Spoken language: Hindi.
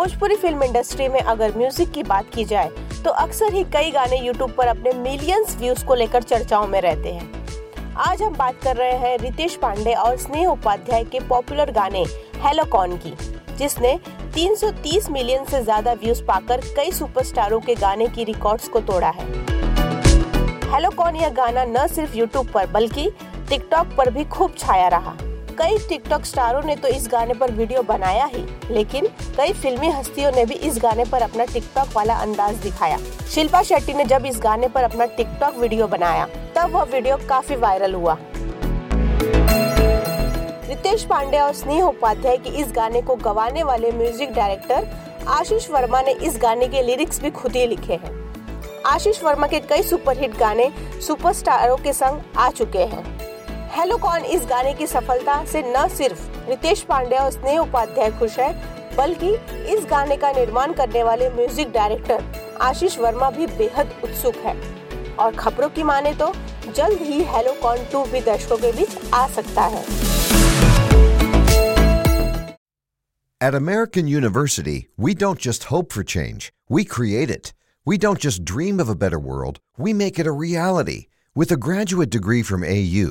भोजपुरी फ़िल्म इंडस्ट्री में अगर म्यूज़िक की बात की जाए तो अक्सर ही कई गाने यूट्यूब पर अपने मिलियंस व्यूज़ को लेकर चर्चाओं में रहते हैं। आज हम बात कर रहे हैं रितेश पांडे और स्नेह उपाध्याय के पॉपुलर गाने हेलो कॉन की, जिसने 330 मिलियन से ज़्यादा व्यूज़ पाकर कई सुपरस्टारों के गाने की रिकॉर्ड्स को तोड़ा है। हेलो कॉन यह गाना न सिर्फ़ यूट्यूब पर, बल्कि टिकटॉक पर भी खूब छाया रहा। कई टिकटॉक स्टारों ने तो इस गाने पर वीडियो बनाया ही, लेकिन कई फिल्मी हस्तियों ने भी इस गाने पर अपना टिकटॉक वाला अंदाज दिखाया। शिल्पा शेट्टी ने जब इस गाने पर अपना टिकटॉक वीडियो बनाया, तब वह वीडियो काफ़ी वायरल हुआ। रितेश पांडे और स्नेह उपाध्याय की इस गाने को गवाने वाले म्यूज़िक डायरेक्टर आशीष वर्मा ने इस गाने के लिरिक्स भी खुद ही लिखे हैं। आशीष वर्मा के कई सुपरहिट गाने सुपरस्टारों के संग आ चुके हैं। हेलो कौन इस गाने की सफलता से न सिर्फ़ रितेश पांडे और स्नेह उपाध्याय खुश है बल्कि इस गाने का निर्माण करने वाले म्यूज़िक डायरेक्टर आशीष वर्मा भी बेहद उत्सुक है और खबरों की माने तो जल्द ही हेलो कॉन टू भी दर्शकों के बीच आ सकता है At American University, we don't just hope for change, we create it. We don't just dream of a better world, we make it a reality. With a graduate degree from AU,